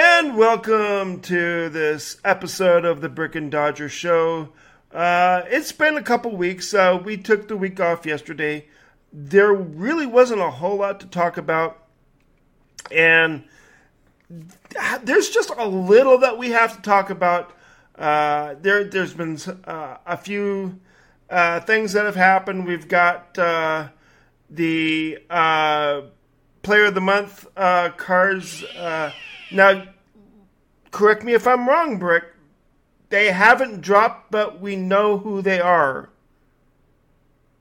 And welcome to this episode of the Brick and Dodger Show. Uh, it's been a couple weeks. Uh, we took the week off yesterday. There really wasn't a whole lot to talk about. And there's just a little that we have to talk about. Uh, there, there's been uh, a few uh, things that have happened. We've got uh, the Player of the Month cards. Now, correct me if I'm wrong, Brick. They haven't dropped, but we know who they are.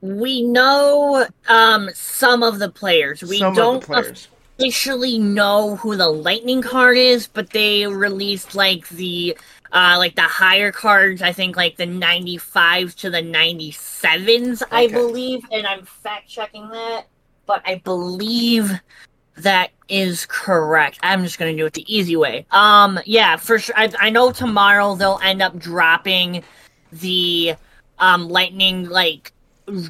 We know um, some of the players. We Some of don't the players. officially know who the lightning card is, but they released like the uh like the higher cards, I think like the 95s to the 97s, I believe, and I'm fact checking that, but I believe that is correct. I'm just gonna do it the easy way. Um, yeah, for sure. I, I know tomorrow they'll end up dropping the um lightning like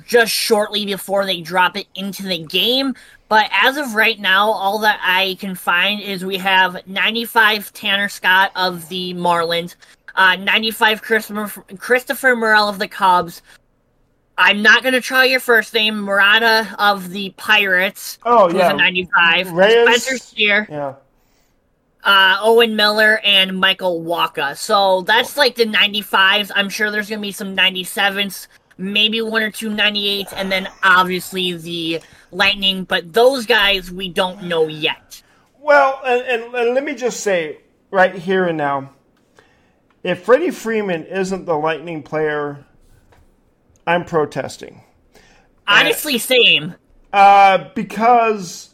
just shortly before they drop it into the game. But as of right now, all that I can find is we have 95 Tanner Scott of the Marlins, uh, 95 Christopher, Christopher Morel of the Cubs. I'm not going to try your first name, Murata of the Pirates. Oh, yeah. a 95. Reyes. Spencer Steer, Yeah. uh, Owen Miller, and Michael Wacha. So that's like the 95s. I'm sure there's going to be some 97s, maybe one or two 98s, and then obviously the Lightning. But those guys we don't know yet. Well, and, and, and let me just say right here and now if Freddie Freeman isn't the Lightning player, I'm protesting. Honestly, same. Uh, because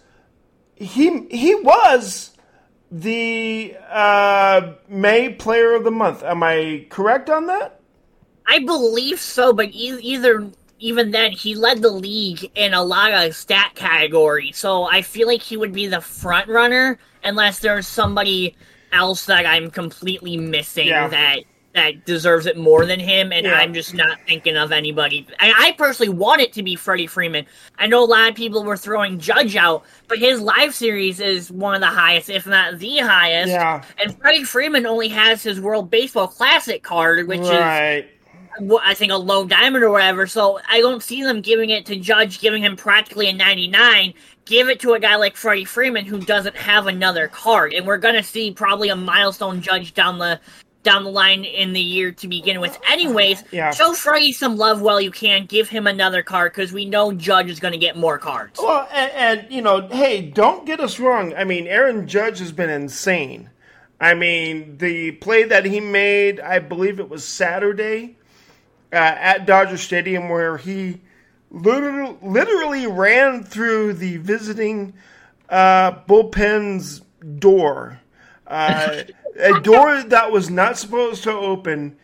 he he was the uh, May Player of the Month. Am I correct on that? I believe so, but e- either even then, he led the league in a lot of stat categories. So I feel like he would be the front runner unless there's somebody else that I'm completely missing Yeah. that that deserves it more than him, and Yeah. I'm just not thinking of anybody. I, I personally want it to be Freddie Freeman. I know a lot of people were throwing Judge out, but his live series is one of the highest, if not the highest. Yeah. And Freddie Freeman only has his World Baseball Classic card, which is right. what I think a low diamond or whatever. So I don't see them giving it to Judge, giving him practically a 99. Give it to a guy like Freddie Freeman who doesn't have another card, and we're gonna see probably a milestone Judge down the down the line in the year to begin with. Anyways, Yeah. show Freddie some love while you can. Give him another card because we know Judge is gonna get more cards. Well, and, and you know, hey, don't get us wrong. I mean, Aaron Judge has been insane. I mean, the play that he made, I believe it was Saturday uh, at Dodger Stadium, where he literally, literally ran through the visiting uh, bullpen's door, uh, a door that was not supposed to open.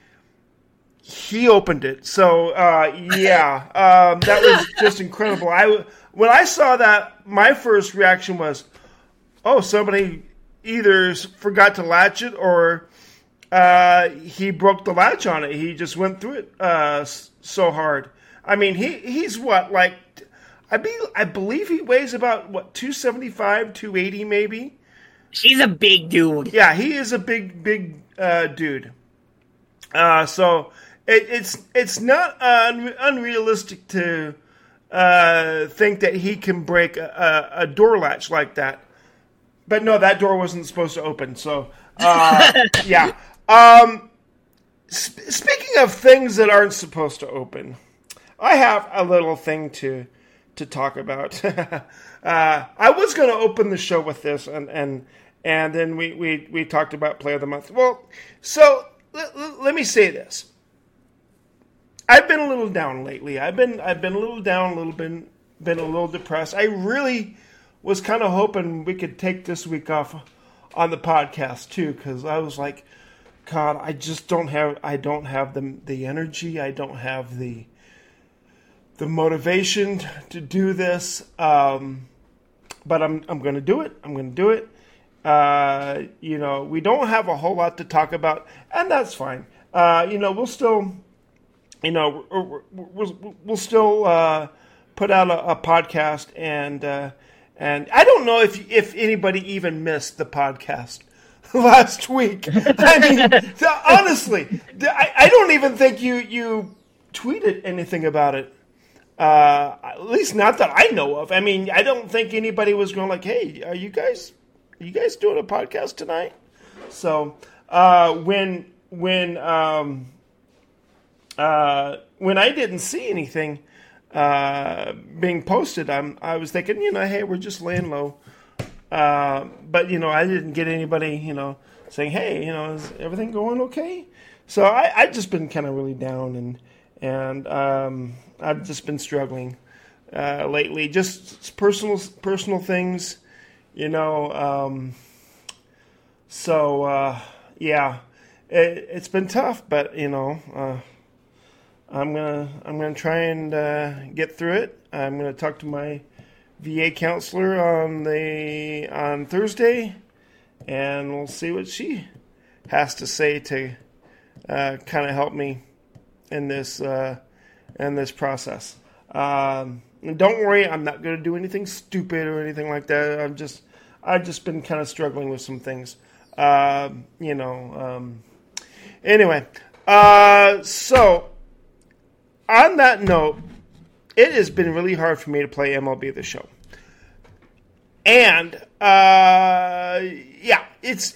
He opened it, so uh, yeah, um, that was just incredible. I when I saw that, my first reaction was, "Oh, somebody either forgot to latch it or uh, he broke the latch on it. He just went through it uh, so hard. I mean, he he's what like I be I believe he weighs about what 275, 280 maybe. He's a big dude. Yeah, he is a big big uh, dude. Uh, so it, it's it's not uh, unrealistic to uh, think that he can break a, a, a door latch like that. But no, that door wasn't supposed to open. So uh, yeah. Um, sp- speaking of things that aren't supposed to open, I have a little thing to to talk about. uh, I was going to open the show with this, and and and then we we we talked about play of the month. Well, so l- l- let me say this. I've been a little down lately. I've been I've been a little down, a little been been a little depressed. I really was kind of hoping we could take this week off on the podcast too, because I was like, God, I just don't have I don't have the the energy. I don't have the the motivation to do this. Um, but I'm I'm going to do it. I'm going to do it. Uh, you know, we don't have a whole lot to talk about, and that's fine. Uh, you know, we'll still, you know, we'll, we'll, still uh, put out a, a podcast, and uh, and I don't know if if anybody even missed the podcast last week. I mean, honestly, I, I don't even think you you tweeted anything about it. Uh, at least not that I know of. I mean, I don't think anybody was going like, "Hey, are you guys, are you guys doing a podcast tonight?" So uh, when when um, uh, when I didn't see anything uh, being posted, I'm I was thinking, you know, hey, we're just laying low. Uh, but you know, I didn't get anybody, you know, saying, hey, you know, is everything going okay? So I I just been kind of really down and and um, I've just been struggling uh, lately. Just personal personal things, you know. Um, so uh, yeah, it, has been tough, but you know, uh, I'm gonna I'm gonna try and uh, get through it. I'm gonna talk to my VA counselor on the on Thursday, and we'll see what she has to say to uh, kind of help me in this uh, in this process. Um, don't worry, I'm not going to do anything stupid or anything like that. I'm just I've just been kind of struggling with some things. Uh, you know. Um, anyway, uh, so on that note, it has been really hard for me to play MLB the Show, and uh, yeah, it's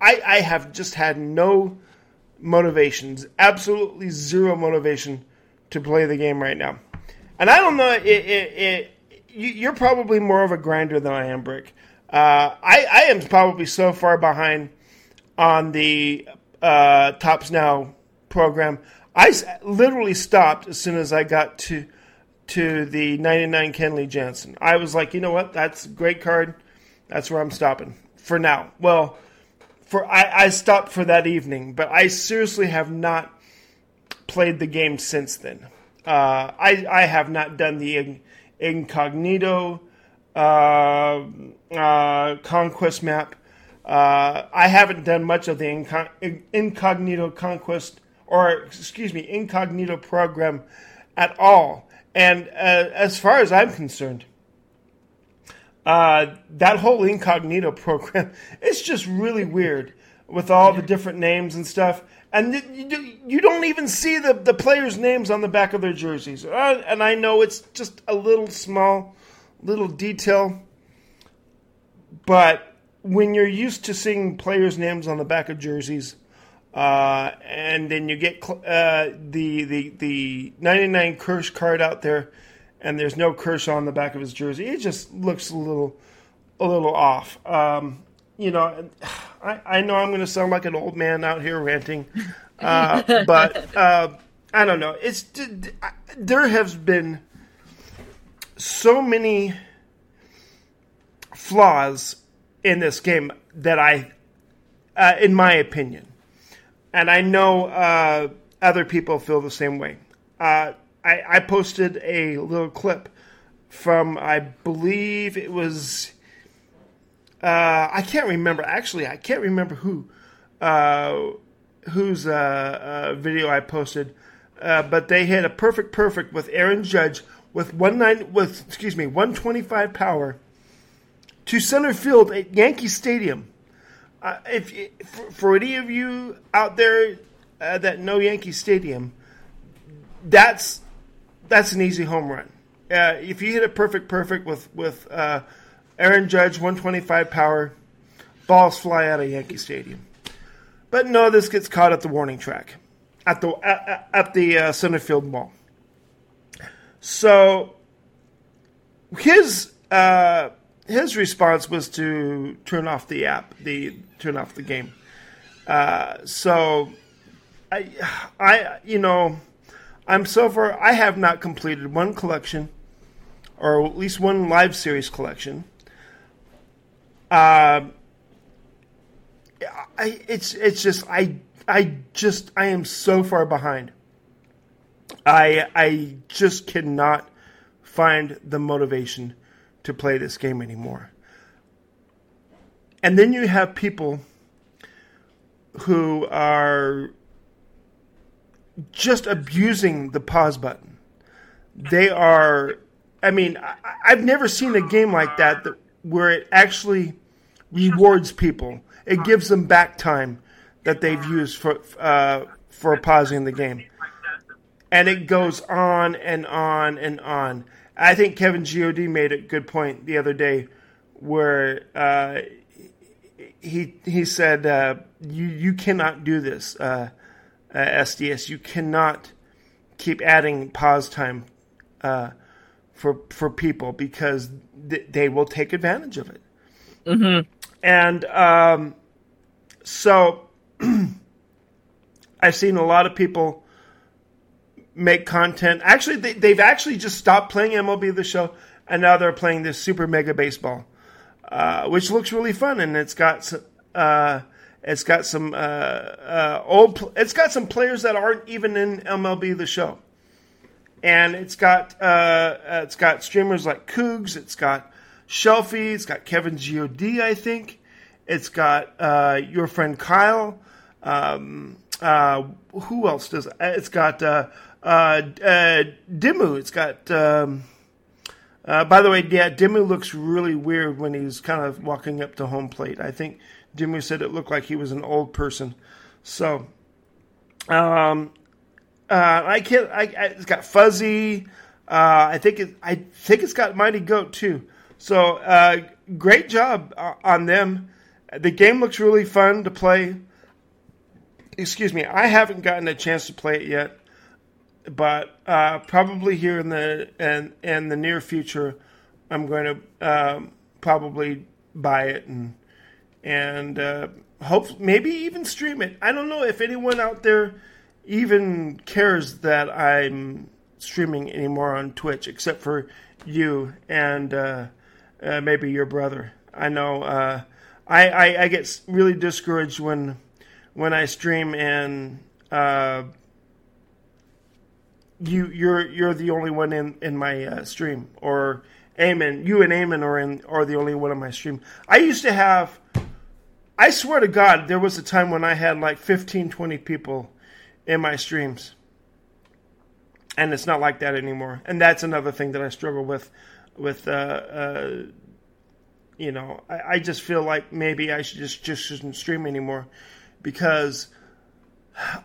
I I have just had no motivations, absolutely zero motivation to play the game right now. And I don't know, it, it, it you're probably more of a grinder than I am, Brick. Uh, I, I am probably so far behind on the uh, Topps Now program. I literally stopped as soon as I got to to the 99 Kenley Jansen. I was like, you know what? That's a great card. That's where I'm stopping for now. Well, for I, I stopped for that evening, but I seriously have not played the game since then. Uh, I I have not done the incognito uh, uh, conquest map. Uh, I haven't done much of the incognito conquest, or excuse me, incognito program at all. And uh, as far as I'm concerned, uh, that whole incognito program it's just really weird with all the different names and stuff and you don't even see the, the players names on the back of their jerseys uh, and i know it's just a little small little detail but when you're used to seeing players names on the back of jerseys uh, and then you get uh, the, the the 99 Kersh card out there and there's no Kershaw on the back of his jersey. It just looks a little, a little off. Um, you know, I, I know I'm going to sound like an old man out here ranting, uh, but uh, I don't know. It's there has been so many flaws in this game that I, uh, in my opinion, and I know uh, other people feel the same way. Uh, I, I posted a little clip from I believe it was uh, I can't remember actually I can't remember who uh, whose uh, uh video I posted, uh, but they hit a perfect perfect with Aaron Judge with one nine with excuse me one twenty five power to center field at Yankee Stadium. Uh, if for, for, any of you out there that know Yankee Stadium, that's that's an easy home run. If you hit a perfect perfect with with Aaron Judge 125 power, balls fly out of Yankee Stadium. But no, this gets caught at the warning track, at the at, at the uh, center field wall. So his uh, his response was to turn off the app, the turn off the game. Uh, so I I you know I'm so far, I have not completed one collection, or at least one live series collection. Uh, I, it's it's just I I just I am so far behind. I I just cannot find the motivation to play this game anymore. And then you have people who are just abusing the pause button. They are. I mean, I, have never seen a game like that, that where it actually rewards people it gives them back time that they've used for uh, for pausing the game, and it goes on and on and on. I think Kevin God made a good point the other day, where uh, he he said uh, you you cannot do this, uh, SDS. You cannot keep adding pause time uh, for for people because th- they will take advantage of it. Mm-hmm. And um, so I've seen a lot of people make content. Actually, they, they've actually just stopped playing MLB The Show, and now they're playing this Super Mega Baseball, uh, which looks really fun, and it's got uh, it's got some uh, uh old. It's got some players that aren't even in MLB The Show, and it's got uh, it's got streamers like Cougs. It's got Shelfie. It's got Kevin God. I think. It's got uh, your friend Kyle. Um, uh, who else does? It? It's got uh, uh, uh, Dimmu. It's got. Um, uh, by the way, yeah, Dimmu looks really weird when he's kind of walking up to home plate. I think Dimmu said it looked like he was an old person. So, um, uh, I can't. I, I, it's got Fuzzy. Uh, I think it. I think it's got Mighty Goat too. So, uh, great job uh, on them. The game looks really fun to play. Excuse me, I haven't gotten a chance to play it yet, but uh, probably here in the in, in the near future, I'm going to um, probably buy it and and uh, hope maybe even stream it. I don't know if anyone out there even cares that I'm streaming anymore on Twitch, except for you and uh, uh, maybe your brother. I know uh, I, I, I get really discouraged when when I stream and uh, you you're you're the only one in in my uh, stream or Eamon you and Eamon are in are the only one in my stream. I used to have I swear to God there was a time when I had like 15 20 people in my streams. And it's not like that anymore. And that's another thing that I struggle with with uh, uh you know, I, I just feel like maybe I should just just shouldn't stream anymore because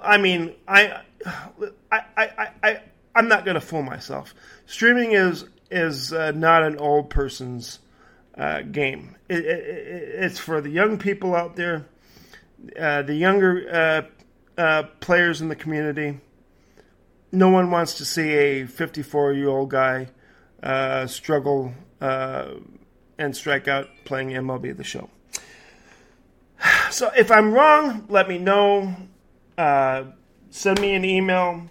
I mean I I I, I I'm not gonna fool myself. Streaming is is uh, not an old person's uh, game. It, it, it's for the young people out there, uh, the younger uh, players in the community. No one wants to see a 54 year old guy uh, struggle uh, and strike out playing MLB The Show. So if I'm wrong, let me know. Uh, send me an email,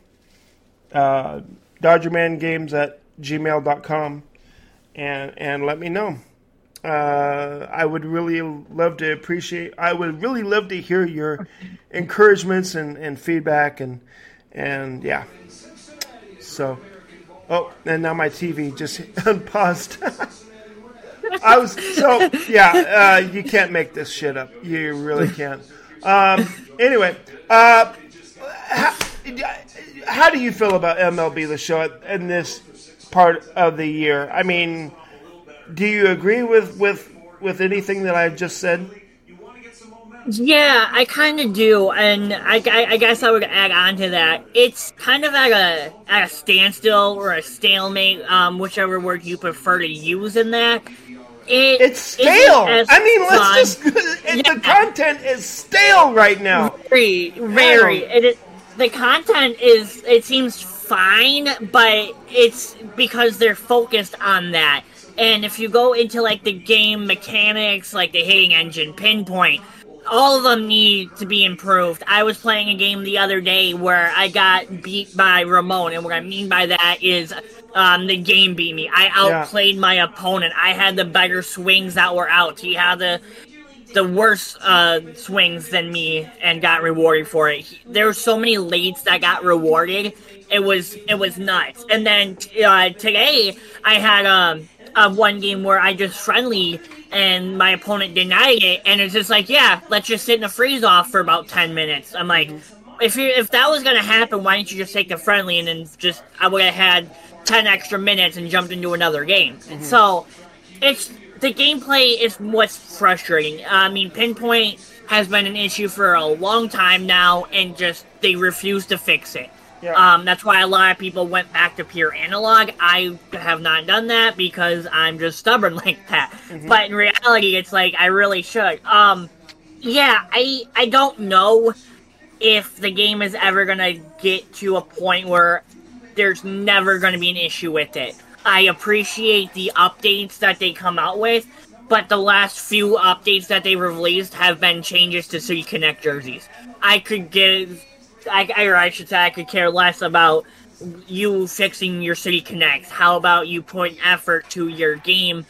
uh, DodgerManGames at gmail.com, and, and let me know. Uh, I would really love to appreciate. I would really love to hear your encouragements and, and feedback and and yeah. So, oh, and now my TV just unpaused. I was so yeah. Uh, you can't make this shit up. You really can't. Um, anyway, uh, how, how, do you feel about MLB the Show in this part of the year? I mean, do you agree with with with anything that I've just said? Yeah, I kind of do, and I, I, I, guess I would add on to that. It's kind of at a at a standstill or a stalemate, um, whichever word you prefer to use in that. It it's stale. I mean, let's fun. just. yeah. The content is stale right now. Very, very. It, the content is. It seems fine, but it's because they're focused on that. And if you go into like the game mechanics, like the hitting engine, pinpoint, all of them need to be improved. I was playing a game the other day where I got beat by Ramon, and what I mean by that is um, the game beat me. I outplayed yeah. my opponent. I had the better swings that were out. He had the the worst uh, swings than me and got rewarded for it. He, there were so many leads that got rewarded. It was it was nuts. And then uh, today I had um, a one game where I just friendly and my opponent denied it, and it's just like, yeah, let's just sit in a freeze off for about ten minutes. I'm like, if you if that was gonna happen, why didn't you just take the friendly and then just I would have had ten extra minutes and jumped into another game. Mm-hmm. So it's the gameplay is what's frustrating. I mean, pinpoint has been an issue for a long time now, and just they refuse to fix it. Yeah. Um, that's why a lot of people went back to pure analog. I have not done that because I'm just stubborn like that. Mm-hmm. But in reality, it's like I really should. Um, yeah, I I don't know if the game is ever gonna get to a point where there's never gonna be an issue with it. I appreciate the updates that they come out with, but the last few updates that they released have been changes to City Connect jerseys. I could give, I, or I should say, I could care less about you fixing your City Connects. How about you put effort to your game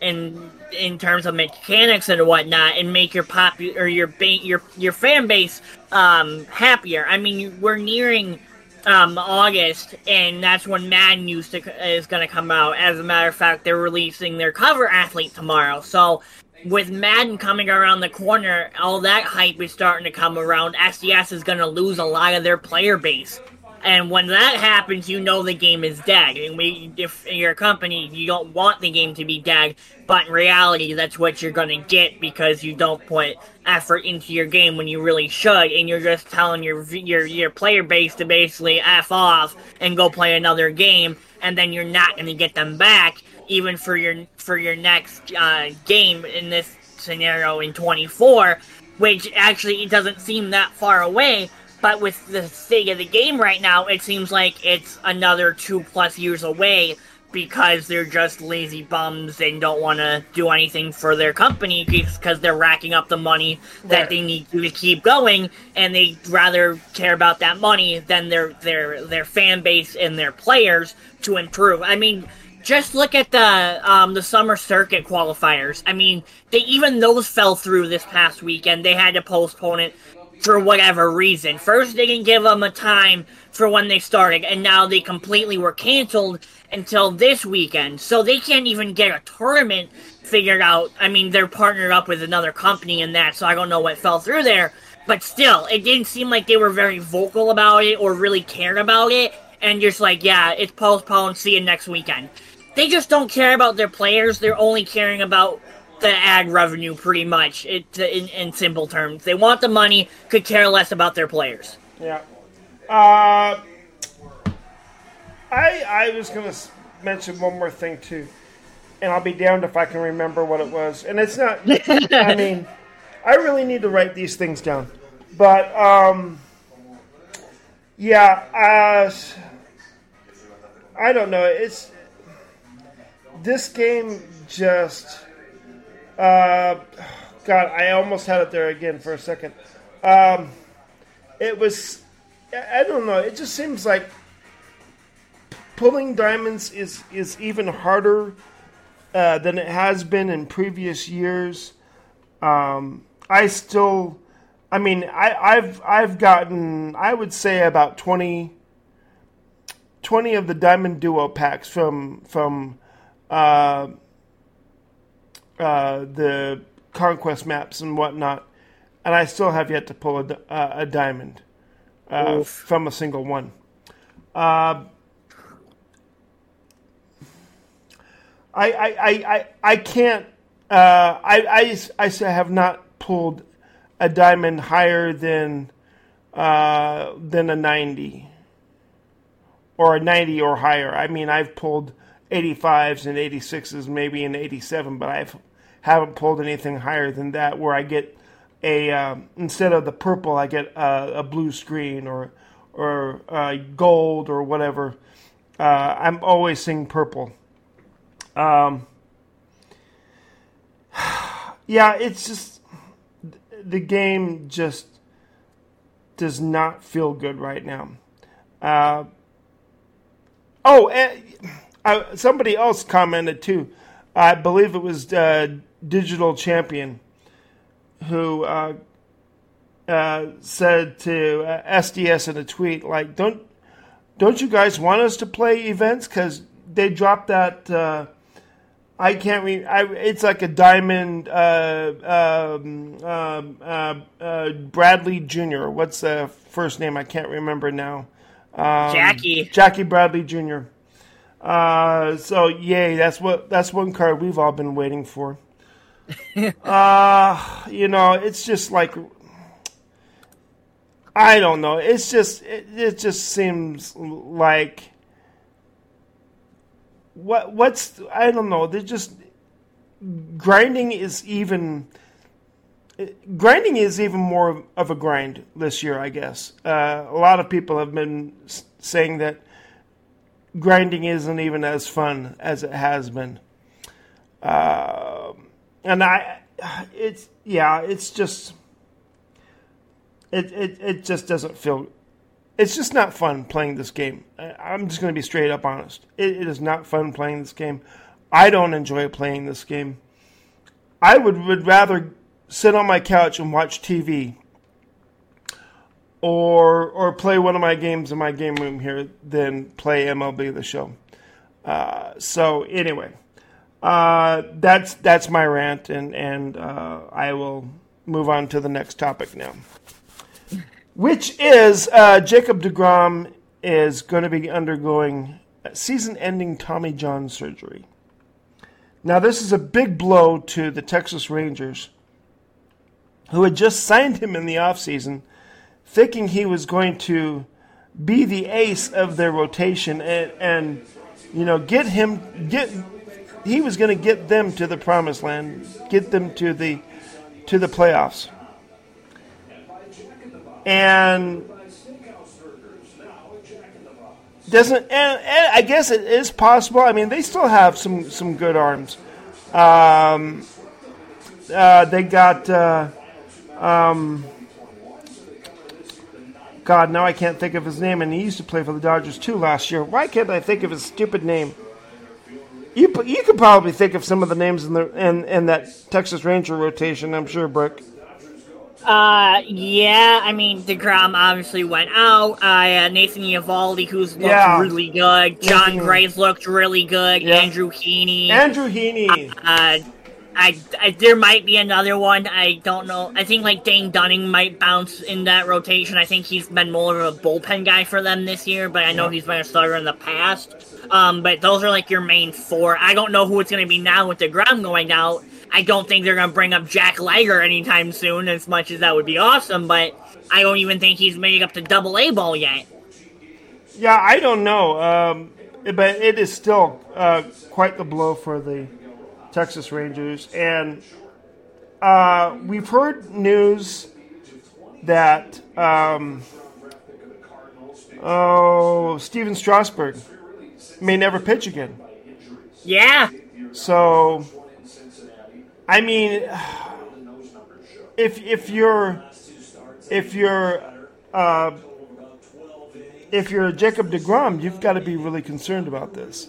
in in terms of mechanics and whatnot, and make your pop or your ba- your your fan base um, happier? I mean, we're nearing um, August, and that's when Madden used to is going to come out. As a matter of fact, they're releasing their cover athlete tomorrow. So, with Madden coming around the corner, all that hype is starting to come around. SDS is going to lose a lot of their player base. And when that happens, you know the game is dead. And we, if you're a company, you don't want the game to be dead, but in reality, that's what you're gonna get because you don't put effort into your game when you really should, and you're just telling your your your player base to basically f off and go play another game, and then you're not gonna get them back even for your for your next uh, game in this scenario in 24, which actually it doesn't seem that far away but with the state of the game right now, it seems like it's another two plus years away because they're just lazy bums and don't want to do anything for their company because they're racking up the money that they need to keep going and they rather care about that money than their their their fan base and their players to improve. I mean, just look at the um, the summer circuit qualifiers. I mean, they even those fell through this past weekend. They had to postpone it for whatever reason. First, they didn't give them a time for when they started, and now they completely were canceled until this weekend. So they can't even get a tournament figured out. I mean, they're partnered up with another company in that, so I don't know what fell through there. But still, it didn't seem like they were very vocal about it or really cared about it, and just like, yeah, it's postponed, see you next weekend. They just don't care about their players, they're only caring about the ad revenue, pretty much. It in, in simple terms, they want the money, could care less about their players. Yeah. Uh, I I was gonna mention one more thing too, and I'll be damned if I can remember what it was. And it's not. I mean, I really need to write these things down, but um, yeah. Uh, I don't know. It's this game just uh, God, I almost had it there again for a second. Um, it was, I don't know. It just seems like pulling diamonds is is even harder uh, than it has been in previous years. Um, I still, I mean, I, I've I've gotten, I would say about 20, 20 of the diamond duo packs from from. Uh, uh, the conquest maps and whatnot, and I still have yet to pull a, uh, a diamond uh, from a single one. Uh, I, I, I, I can't. Uh, I, I, I have not pulled a diamond higher than uh, than a ninety or a ninety or higher. I mean, I've pulled 85s and 86s, maybe an 87, but I've haven't pulled anything higher than that where I get a um, instead of the purple I get a, a blue screen or or uh, gold or whatever. Uh, I'm always seeing purple. Um, yeah, it's just the game just does not feel good right now. Uh, oh, and, uh, somebody else commented too. I believe it was uh, digital champion who uh, uh, said to uh, SDS in a tweet, like, don't don't you guys want us to play events? Because they dropped that. Uh, I can't read. It's like a diamond. Uh, um, um, uh, uh, Bradley Jr. What's the first name? I can't remember now. Um, Jackie. Jackie Bradley Jr. Uh, so yay, that's what that's one card we've all been waiting for. uh, you know, it's just like I don't know. It's just it, it just seems like what what's I don't know. They're just grinding is even grinding is even more of a grind this year, I guess. Uh, a lot of people have been saying that grinding isn't even as fun as it has been. Uh, and I, it's yeah, it's just it, it it just doesn't feel. It's just not fun playing this game. I, am just going to be straight up honest. It, it is not fun playing this game. I don't enjoy playing this game. I would would rather sit on my couch and watch TV or or play one of my games in my game room here than play MLB the Show. Uh, so anyway, uh, that's that's my rant, and and uh, I will move on to the next topic now, which is uh, Jacob Degrom is going to be undergoing season-ending Tommy John surgery. Now, this is a big blow to the Texas Rangers, who had just signed him in the offseason, thinking he was going to be the ace of their rotation and, and you know, get him, get, he was going to get them to the promised land, get them to the, to the playoffs. And doesn't and, and, I guess it is possible. I mean, they still have some some good arms. Um, uh, they got uh, um, God. Now I can't think of his name, and he used to play for the Dodgers too last year. Why can't I think of his stupid name? You you could probably think of some of the names in the in, in that Texas Ranger rotation. I'm sure, Brooke. Uh, yeah. I mean, Degrom obviously went out. Uh, Nathan Eovaldi, who's looked Yeah. really good. John Nathan- Gray's looked really good. Yeah. Andrew Heaney. Andrew Heaney. Uh, I, I there might be another one. I don't know. I think like Dane Dunning might bounce in that rotation. I think he's been more of a bullpen guy for them this year, but I know he's been a starter in the past. Um, but those are like your main four. I don't know who it's going to be now with Degrom going out. I don't think they're going to bring up Jack Leiter anytime soon. As much as that would be awesome, but I don't even think he's made up to Double A ball yet. Yeah, I don't know, um, but it is still uh, quite the blow for the Texas Rangers, and uh, we've heard news that um, oh Stephen Strasburg may never pitch again. Yeah, So, I mean, if if you're if you're uh, if you're Jacob Degrom, you've got to be really concerned about this.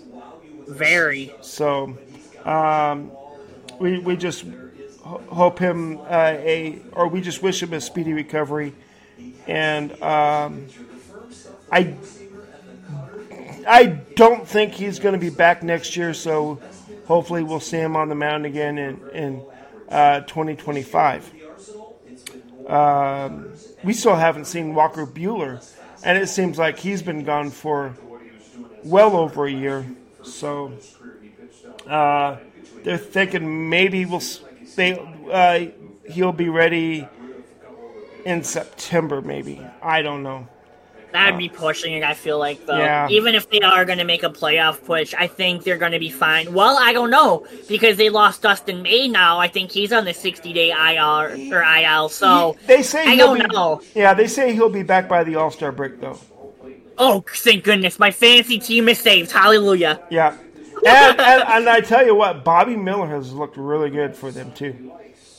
very. So, um, we we just hope him uh, a or we just wish him a speedy recovery, and um, I I don't think he's going to be back next year. So, hopefully, we'll see him on the mound again in in uh, 2025. Um, we still haven't seen Walker Buehler, and it seems like he's been gone for well over a year. So uh, they're thinking maybe we'll they uh, he'll be ready in September. Maybe I don't know. That'd be pushing it, I feel like, though. Yeah. Even if they are going to make a playoff push, I think they're going to be fine. Well, I don't know, because they lost Dustin May now. I think he's on the 60 day IR or IL, so. They say I don't be, know. Yeah, they say he'll be back by the All Star break though. Oh, thank goodness. My fantasy team is saved. Hallelujah. Yeah, and, and and I tell you what, Bobby Miller has looked really good for them too.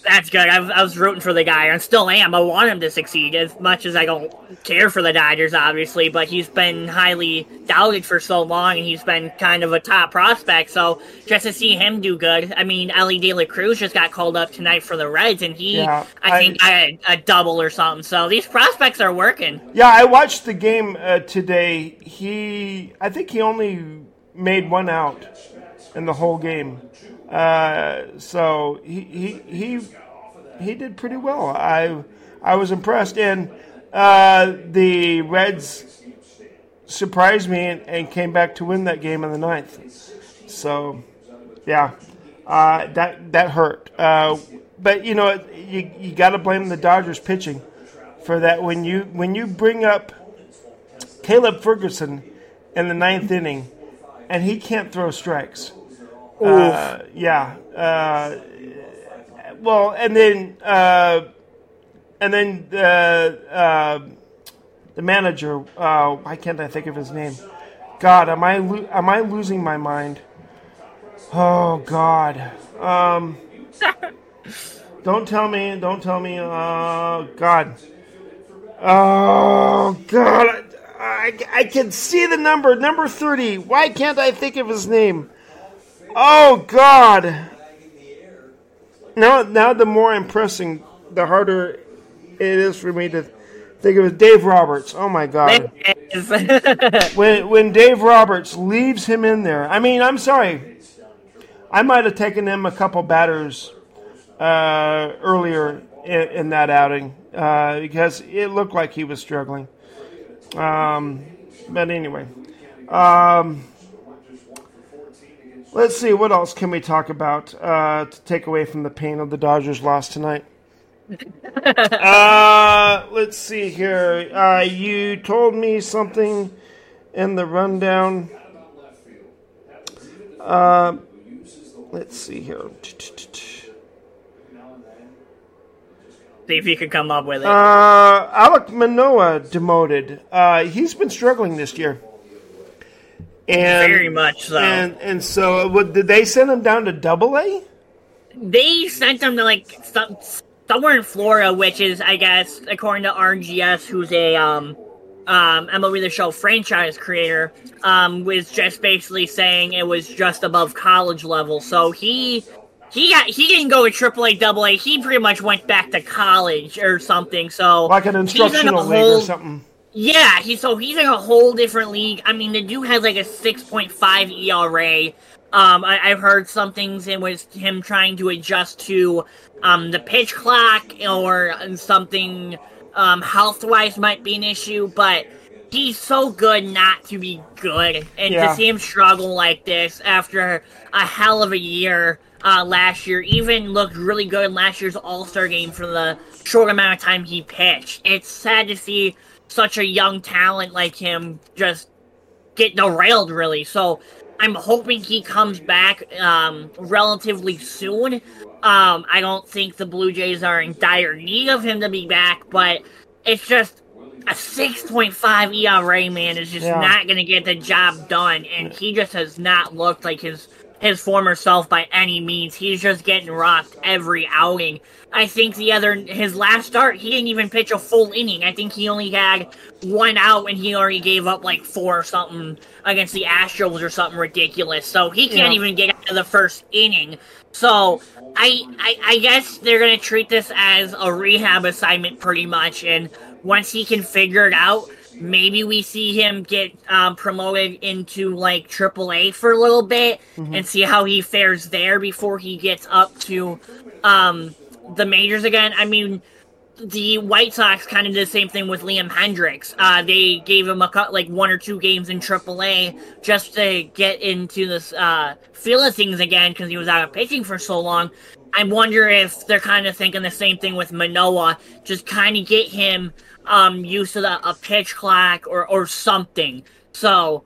That's good. I, I was rooting for the guy, and still am. I want him to succeed as much as I don't care for the Dodgers, obviously. But he's been highly doubted for so long, and he's been kind of a top prospect. So just to see him do good, I mean, Elly De La Cruz just got called up tonight for the Reds, and he, Yeah, I, I- think, a double or something. So these prospects are working. Yeah, I watched the game uh, today. He, I think he only made one out in the whole game. Uh, so he, he he he did pretty well. I I was impressed, and uh, the Reds surprised me and, and, came back to win that game in the ninth. So, yeah, uh, that that hurt. Uh, but you know, you you got to blame the Dodgers pitching for that. When you when you bring up Caleb Ferguson in the ninth inning, and he can't throw strikes. Uh, yeah. Uh, well, and then uh, and then uh, uh, the manager. Uh, why can't I think of his name? God, am I lo- am I losing my mind? Oh God. Um, don't tell me. Don't tell me. Uh, God. Oh God. I, I can see the number, number 30. Why can't I think of his name? Oh, God. Now, now the more I'm pressing, the harder it is for me to think of it. Dave Roberts. Oh, my God. when, when Dave Roberts leaves him in there, I mean, I'm sorry. I might have taken him a couple batters uh, earlier in, in, that outing uh, because it looked like he was struggling. Um, but anyway, um, let's see what else can we talk about uh, to take away from the pain of the Dodgers' loss tonight. uh, let's see here. Uh, you told me something in the rundown. Uh, let's see here. See if you can come up with it. Uh, Alek Manoah demoted. Uh, he's been struggling this year. And, Very much so. And and so, what, did they send him down to Double A? They sent him to like some, somewhere in Florida, which is, I guess, according to RGS, who's a um, um, MLB The Show franchise creator, um, was just basically saying it was just above college level. So he he got he didn't go to AAA, Double A. He pretty much went back to college or something. So like an instructional league whole, or something. Yeah, he so he's in a whole different league. I mean, the dude has like a six point five ERA. Um, I, have heard some things it was him trying to adjust to um, the pitch clock or something um, health wise might be an issue, but he's so good not to be good, and yeah. to see him struggle like this after a hell of a year uh, last year, even looked really good in last year's All Star game for the short amount of time he pitched. It's sad to see such a young talent like him just get derailed, really. So I'm hoping he comes back um, relatively soon. Um, I don't think the Blue Jays are in dire need of him to be back, but it's just a 6.5 ERA man is just yeah. not going to get the job done, and he just has not looked like his his former self by any means. He's just getting rocked every outing. I think the other his last start, he didn't even pitch a full inning. I think he only had one out and he already gave up like four or something against the Astros or something ridiculous. So he can't yeah. even get out of the first inning. So I, I I guess they're gonna treat this as a rehab assignment pretty much and once he can figure it out, maybe we see him get um, promoted into like AAA for a little bit mm-hmm. and see how he fares there before he gets up to um, the majors again. I mean, the White Sox kind of did the same thing with Liam Hendriks. Uh, they gave him a cut like one or two games in AAA just to get into this uh, feel of things again because he was out of pitching for so long. I wonder if they're kind of thinking the same thing with Manoah. just kind of get him um, used to the, a pitch clock or, or something. So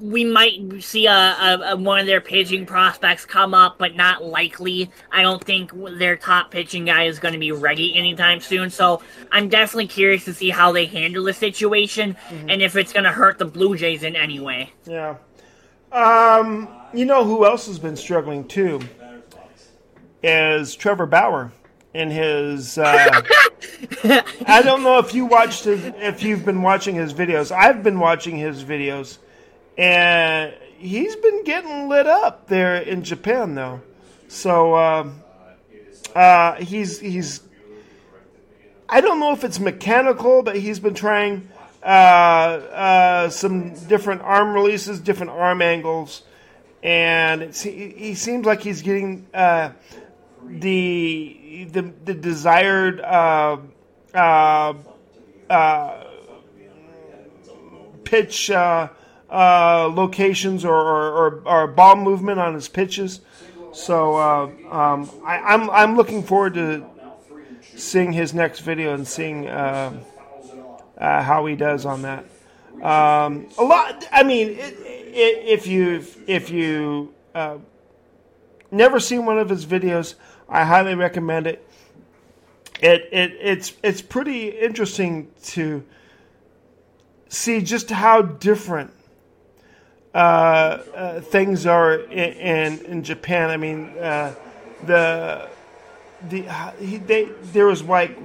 we might see a, a, a, one of their pitching prospects come up, but not likely. I don't think their top pitching guy is going to be ready anytime soon. So I'm definitely curious to see how they handle the situation mm-hmm. and if it's going to hurt the Blue Jays in any way. Yeah. Um, you know who else has been struggling too? Is Trevor Bauer in his. Uh, I don't know if you watched his, if you've been watching his videos. I've been watching his videos, and he's been getting lit up there in Japan, though. So uh, uh, he's he's. I don't know if it's mechanical, but he's been trying uh, uh, some different arm releases, different arm angles, and he seems like he's getting uh, the the the desired uh, uh, uh, pitch uh, uh, locations or, or, or, or ball movement on his pitches. So uh, um, I, I'm I'm looking forward to seeing his next video and seeing uh, uh, how he does on that. Um, a lot. I mean, it, it, if you if you uh, never seen one of his videos, I highly recommend it. It it it's it's pretty interesting to see just how different uh, uh, things are in, in, in Japan. I mean, uh, the the he, they there was like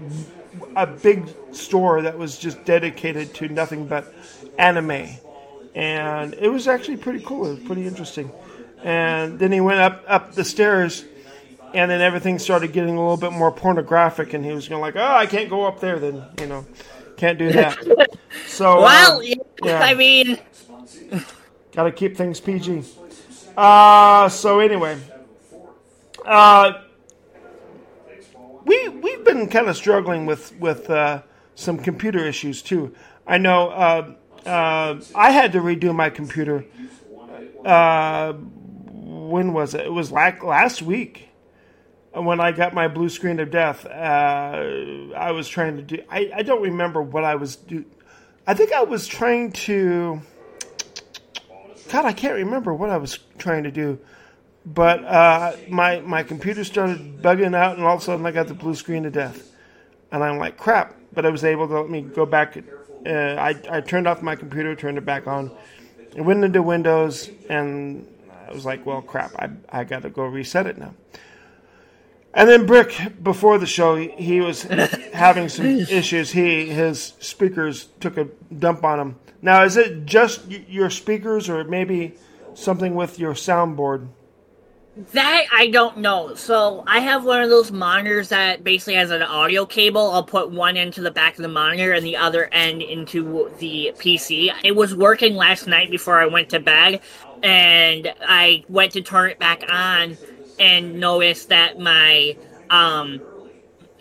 a big store that was just dedicated to nothing but anime, and it was actually pretty cool. It was pretty interesting. And then he went up up the stairs, and then everything started getting a little bit more pornographic, and he was going like, "Oh, I can't go up there." Then you know, can't do that. So well, um, yeah. I mean, got to keep things PG. Uh, so anyway, uh, we we've been kind of struggling with with uh, some computer issues too. I know uh, uh, I had to redo my computer. Uh, when was it? It was like last week when I got my blue screen of death. Uh, I was trying to do. I, I don't remember what I was do. I think I was trying to. God, I can't remember what I was trying to do. But uh, my my computer started bugging out, and all of a sudden I got the blue screen of death, and I'm like, crap. But I was able to let me go back. Uh, I I turned off my computer, turned it back on, and went into Windows, and I was like, well, crap. I I got to go reset it now. And then Brick, before the show, he was having some issues. He his speakers took a dump on him. Now, is it just your speakers, or maybe something with your soundboard? That I don't know. So I have one of those monitors that basically has an audio cable. I'll put one end to the back of the monitor and the other end into the PC. It was working last night before I went to bed, and I went to turn it back on and noticed that my um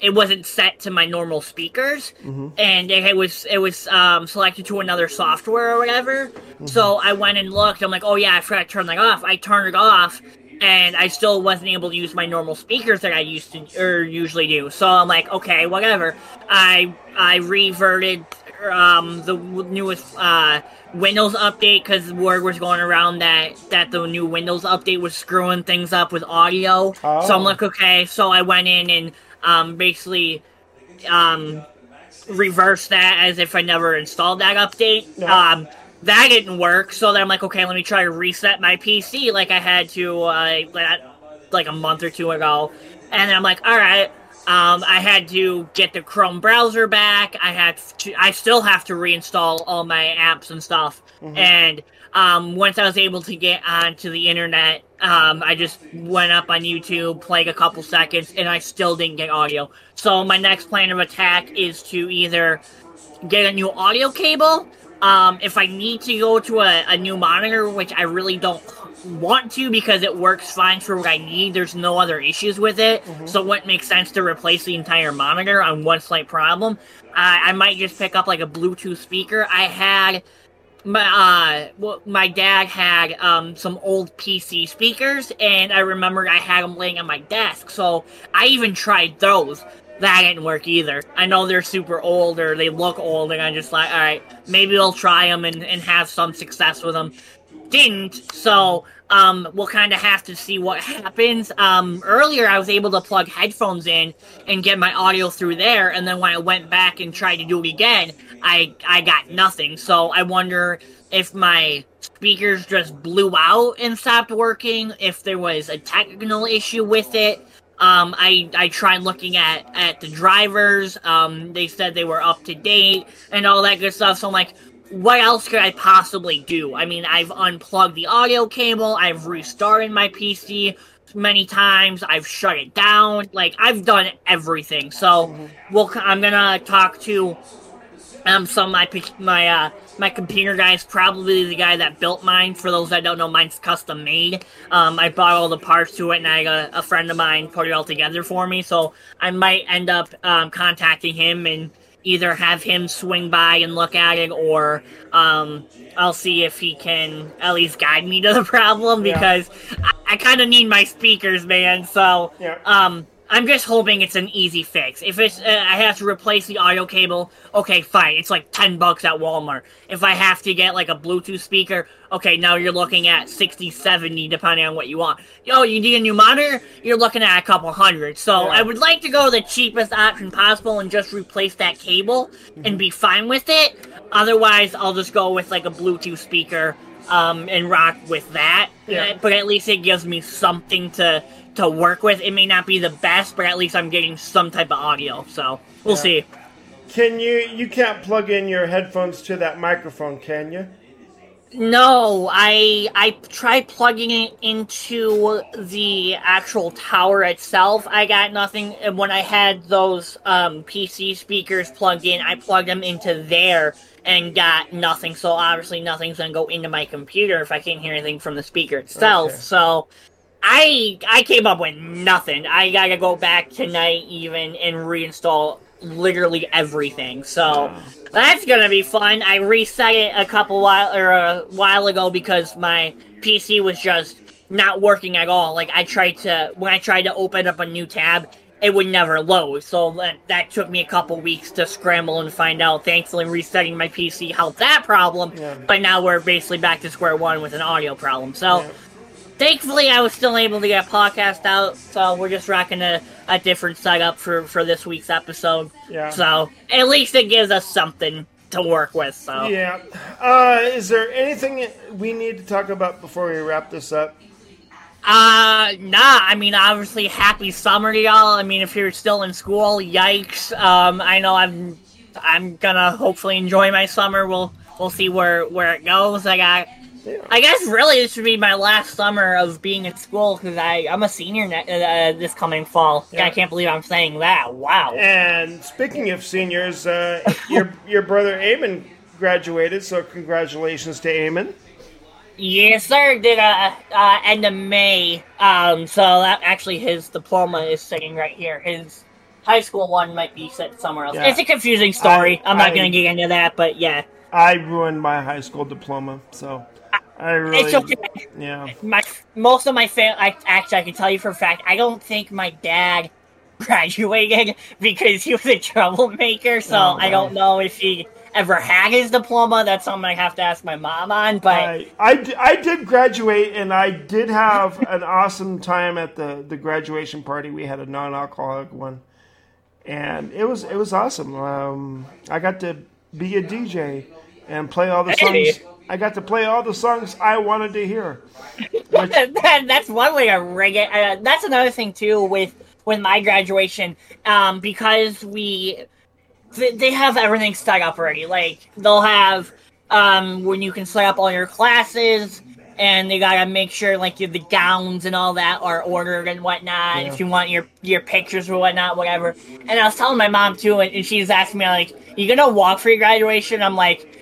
it wasn't set to my normal speakers. Mm-hmm. and it was it was um, selected to another software or whatever. Mm-hmm. so i went and looked. I'm like oh yeah i forgot to turn that off. I turned it off and i still wasn't able to use my normal speakers that i used to or usually do. So i'm like okay whatever. I i reverted um, the newest uh, Windows update because word was going around that that the new Windows update was screwing things up with audio. Oh. So I'm like, okay. So I went in and um, basically um, reversed that as if I never installed that update. Yeah. Um, that didn't work. So then I'm like, okay, let me try to reset my PC like I had to uh, like a month or two ago. And then I'm like, all right, um, I had to get the Chrome browser back. I had to, I still have to reinstall all my apps and stuff. Mm-hmm. And um, once I was able to get onto the internet, um, I just went up on YouTube, played a couple seconds, and I still didn't get audio. So my next plan of attack is to either get a new audio cable. Um, if I need to go to a, a new monitor, which I really don't want to because it works fine for what I need. There's no other issues with it, mm-hmm. so it wouldn't make sense to replace the entire monitor on one slight problem. Uh, I might just pick up like a Bluetooth speaker. I had my uh, well, my dad had um, some old PC speakers, and I remember I had them laying on my desk. So I even tried those. That didn't work either. I know they're super old or they look old, and I'm just like, all right, maybe I'll try them and, and have some success with them didn't, so um, we'll kind of have to see what happens. Um, earlier, I was able to plug headphones in and get my audio through there, and then when I went back and tried to do it again, I I got nothing. So I wonder if my speakers just blew out and stopped working, if there was a technical issue with it. Um, I I tried looking at at the drivers. Um, they said they were up to date and all that good stuff. So I'm like, what else could I possibly do? I mean, I've unplugged the audio cable, I've restarted my PC many times, I've shut it down, like I've done everything. So, we'll, I'm gonna talk to um some my my uh my computer guy is probably the guy that built mine. For those that don't know, mine's custom made. Um, I bought all the parts to it, and I got a friend of mine put it all together for me. So I might end up um, contacting him and either have him swing by and look at it, or um, I'll see if he can at least guide me to the problem Yeah. because I, I kind of need my speakers, man. So Yeah. um, I'm just hoping it's an easy fix. If it's uh, I have to replace the audio cable, okay, fine. It's like ten bucks at Walmart. If I have to get like a Bluetooth speaker, okay, now you're looking at 60, 70, depending on what you want. Yo, you need a new monitor? You're looking at a couple hundred. So Yeah. I would like to go the cheapest option possible and just replace that cable and be fine with it. Otherwise, I'll just go with like a Bluetooth speaker um, and rock with that. Yeah. But at least it gives me something to to work with. It may not be the best, but at least I'm getting some type of audio. So we'll Yeah. see. Can you? You can't plug in your headphones to that microphone, can you? No, I I tried plugging it into the actual tower itself. I got nothing. And When I had those um, PC speakers plugged in, I plugged them into there and got nothing. So obviously, nothing's gonna go into my computer if I can't hear anything from the speaker itself. Okay. So I I came up with nothing. I gotta go back tonight even and reinstall literally everything. So that's gonna be fun. I reset it a couple while or a while ago because my PC was just not working at all. Like I tried to when I tried to open up a new tab, it would never load. So that that took me a couple weeks to scramble and find out. Thankfully, resetting my PC helped that problem. Yeah. But now we're basically back to square one with an audio problem. So. Yeah. Thankfully, I was still able to get a podcast out, so we're just rocking a, a different setup for, for this week's episode. Yeah. So at least it gives us something to work with. So Yeah. Uh, is there anything we need to talk about before we wrap this up? Uh, nah. I mean, obviously, happy summer to y'all. I mean, if you're still in school, yikes. Um, I know I'm, I'm gonna hopefully enjoy my summer. We'll, we'll see where where it goes. I got. Yeah. I guess really this should be my last summer of being in school because I I'm a senior ne- uh, this coming fall. Yeah. I can't believe I'm saying that. Wow. And speaking of seniors, uh, your your brother Eamon graduated, so congratulations to Eamon. Yes, sir. Did uh, uh end of May. Um, so that actually his diploma is sitting right here. His high school one might be set somewhere else. Yeah. It's a confusing story. I- I, am not I- gonna get into that, but yeah, I ruined my high school diploma, so I really, it's okay. yeah, My most of my fam, I actually I can tell you for a fact. I don't think my dad graduated because he was a troublemaker. So Oh, I don't know if he ever had his diploma. That's something I have to ask my mom on. But I, I did graduate, and I did have an awesome time at the, the graduation party. We had a non-alcoholic one, and it was it was awesome. Um, I got to be a DJ and play all the Hey. I got to play all the songs I wanted to hear. that, that's one way to rig it. Uh, that's another thing too with with my graduation, um, because we th- they have everything set up already. Like they'll have um, when you can set up all your classes. And they gotta make sure like the gowns and all that are ordered and whatnot. Yeah. If you want your your pictures or whatnot, whatever. And I was telling my mom too, and, and she's asking me like, "You gonna walk for your graduation?" I'm like,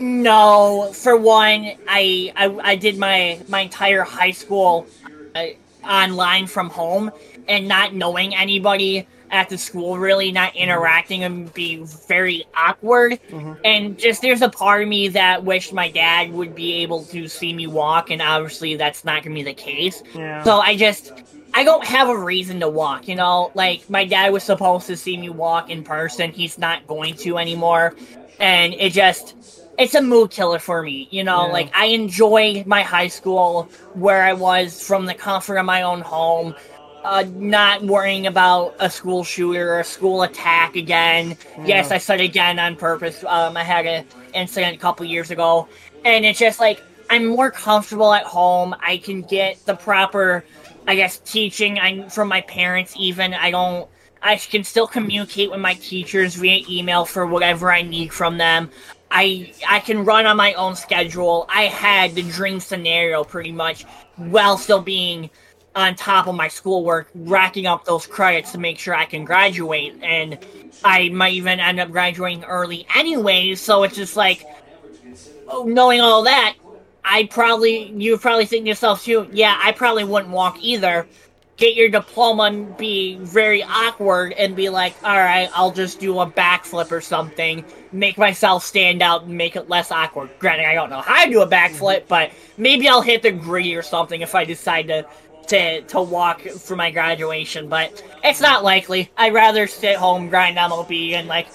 no, for one, I I, I did my my entire high school uh, online from home, and not knowing anybody at the school, really not interacting, and be very awkward. And just there's a part of me that wished my dad would be able to see me walk, and obviously that's not gonna be the case. Yeah. So I just I don't have a reason to walk, you know? Like my dad was supposed to see me walk in person. He's not going to anymore. And it just it's a mood killer for me, you know? Yeah. Like I enjoy my high school where I was from the comfort of my own home. Uh, not worrying about a school shooter or a school attack again. Yes, I said again on purpose. Um, I had an incident a couple years ago, and it's just like I'm more comfortable at home. I can get the proper, I guess, teaching I, from my parents. Even I don't. I can still communicate with my teachers via email for whatever I need from them. I I can run on my own schedule. I had the dream scenario pretty much while still being on top of my schoolwork, racking up those credits to make sure I can graduate. And I might even end up graduating early anyways, so it's just like oh, knowing all that, I probably you probably think to yourself too, yeah, I probably wouldn't walk either. Get your diploma and be very awkward and be like, all right, I'll just do a backflip or something, make myself stand out and make it less awkward. Granted, I don't know how to do a backflip, mhm. but maybe I'll hit the gree or something if I decide to to to walk for my graduation. But it's not likely. I'd rather sit home, grind MLB, and like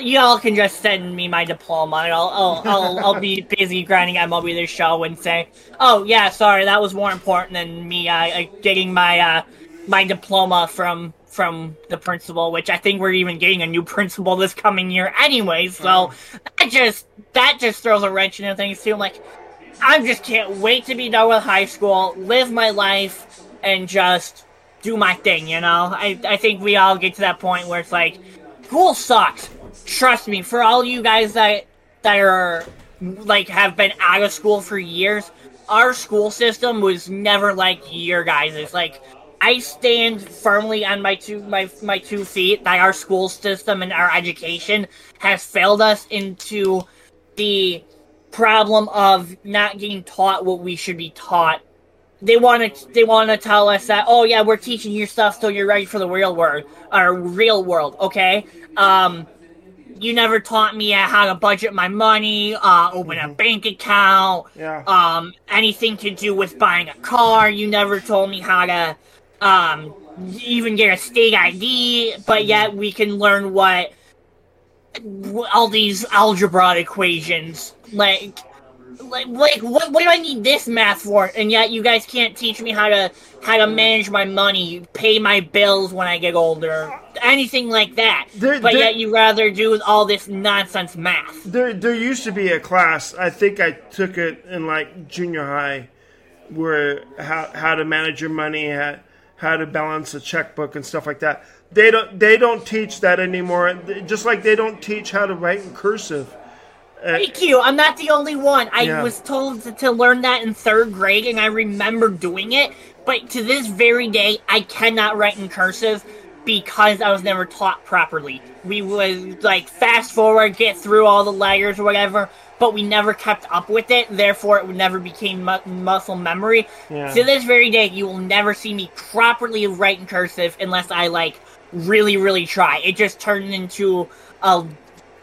y'all can just send me my diploma and I'll I'll, I'll, I'll be busy grinding MLB the show and say, oh yeah, sorry, that was more important than me uh, getting my uh, my diploma from from the principal, which I think we're even getting a new principal this coming year anyway. So that just that just throws a wrench into things too. I'm like, I just can't wait to be done with high school, live my life, and just do my thing. You know, I I think we all get to that point where it's like, school sucks trust me, for all you guys that that are like have been out of school for years, our school system was never like your guys'. It's like I stand firmly on my two my my two feet that our school system and our education has failed us into the problem of not getting taught what we should be taught. They want to they want to tell us that oh yeah we're teaching you stuff so you're ready for the real world or real world okay um you never taught me how to budget my money, uh, open a mm-hmm. bank account, yeah. um, anything to do with buying a car. You never told me how to um, even get a state ID, but mm-hmm. yet we can learn what all these algebra equations like like, like what, what do I need this math for? And yet you guys can't teach me how to how to manage my money, pay my bills when I get older, anything like that. There, but there, yet you rather do all this nonsense math. There, there used to be a class. I think I took it in like junior high, where how how to manage your money, how, how to balance a checkbook and stuff like that. They don't they don't teach that anymore. Just like they don't teach how to write in cursive Uh, Thank you. I'm not the only one. I yeah. was told to, to, learn that in third grade, and I remember doing it. But to this very day, I cannot write in cursive because I was never taught properly. We would like fast forward, get through all the layers or whatever, but we never kept up with it. Therefore, it never became mu- muscle memory. Yeah. To this very day, you will never see me properly write in cursive unless I like really, really try. It just turned into a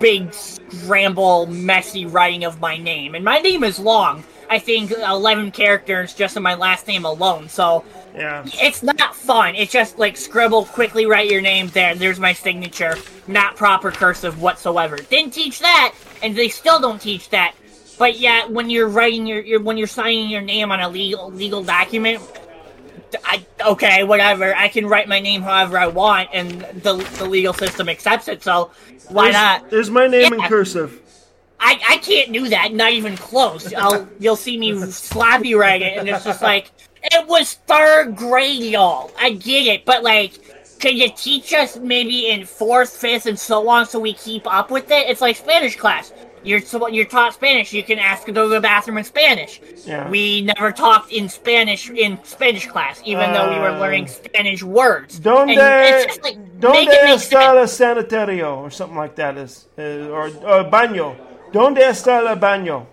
big scramble, messy writing of my name. And my name is long. I think 11 characters just in my last name alone. So yeah. it's not fun. It's just like scribble, quickly write your name there. There's my signature. Not proper cursive whatsoever. Didn't teach that, and they still don't teach that. But yet, when you're writing your, your when you're signing your name on a legal legal document, I, okay, whatever. I can write my name however I want, and the the legal system accepts it. So why there's, not? There's my name yeah. in cursive. I, I can't do that. Not even close. I'll you'll see me sloppy write it, and it's just like it was third grade, y'all. I get it, but like, can you teach us maybe in fourth, fifth, and so on, so we keep up with it? It's like Spanish class you're you're taught Spanish. You can ask to go to the bathroom in Spanish. Yeah. We never talked in Spanish in Spanish class, even uh, though we were learning uh, Spanish words. Donde, like, donde está el sanitario or something like that is, uh, or, or baño. Donde está el baño?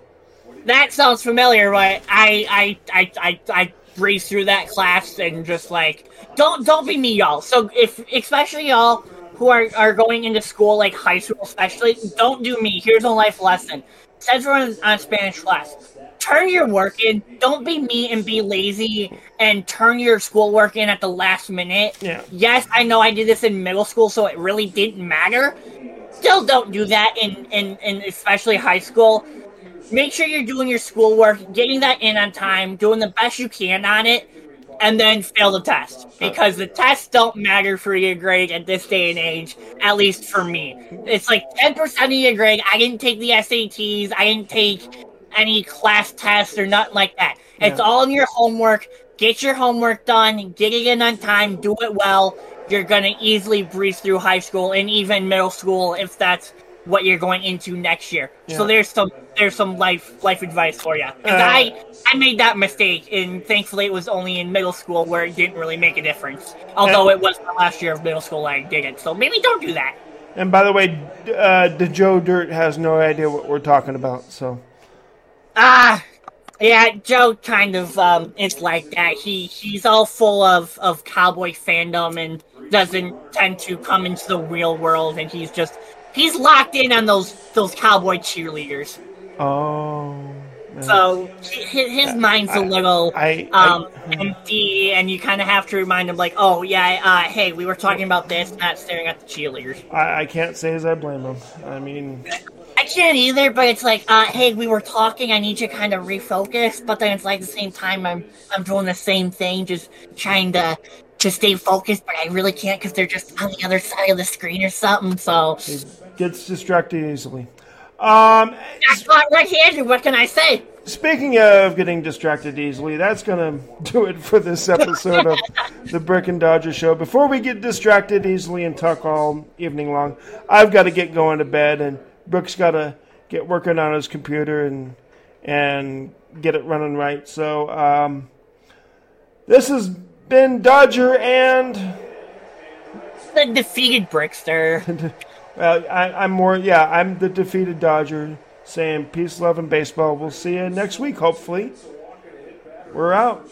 That sounds familiar, but I I I I, I breeze through that class and just like don't don't be me, y'all. So if especially y'all who are, are going into school, like high school especially, don't do me. Here's a life lesson. Says we're on, on Spanish class. Turn your work in. Don't be me and be lazy and turn your schoolwork in at the last minute. Yeah. Yes, I know I did this in middle school, so it really didn't matter. Still don't do that in, in, in especially high school. Make sure you're doing your schoolwork, getting that in on time, doing the best you can on it and then fail the test because the tests don't matter for your grade at this day and age, at least for me. It's like 10% of your grade. I didn't take the SATs, I didn't take any class tests or nothing like that. It's yeah. all in your homework. Get your homework done, get it in on time, do it well. You're going to easily breeze through high school and even middle school if that's what you're going into next year. Yeah. So there's some there's some life life advice for you. Uh, I I made that mistake, and thankfully it was only in middle school where it didn't really make a difference. Although uh, it was the last year of middle school I did it, so maybe don't do that. And by the way, uh, the Joe Dirt has no idea what we're talking about. So ah, Yeah, Joe kind of um, is like that. He he's all full of, of cowboy fandom and doesn't tend to come into the real world, and he's just he's locked in on those those cowboy cheerleaders. Oh. So his, his mind's a little I- I- um, empty, and you kind of have to remind him, like, oh yeah, uh, hey, we were talking about this, not staring at the cheerleaders. I, I can't say as I blame him. I mean, I can't either, but it's like, uh, hey, we were talking. I need you to kind of refocus. But then it's like at the same time, I'm I'm doing the same thing, just trying to to stay focused. But I really can't because they're just on the other side of the screen or something. So he gets distracted easily. Um, I got red-handed. What can I say? speaking of getting distracted easily, that's gonna do it for this episode of the Brick and Dodger Show. Before we get distracted easily and talk all evening long, I've got to get going to bed, and Brooks got to get working on his computer and and get it running right. So um, this has been Dodger and. The defeated Brickster. Well, I, I'm more, yeah, I'm the defeated Dodger saying peace, love, and baseball. We'll see you next week, hopefully. We're out.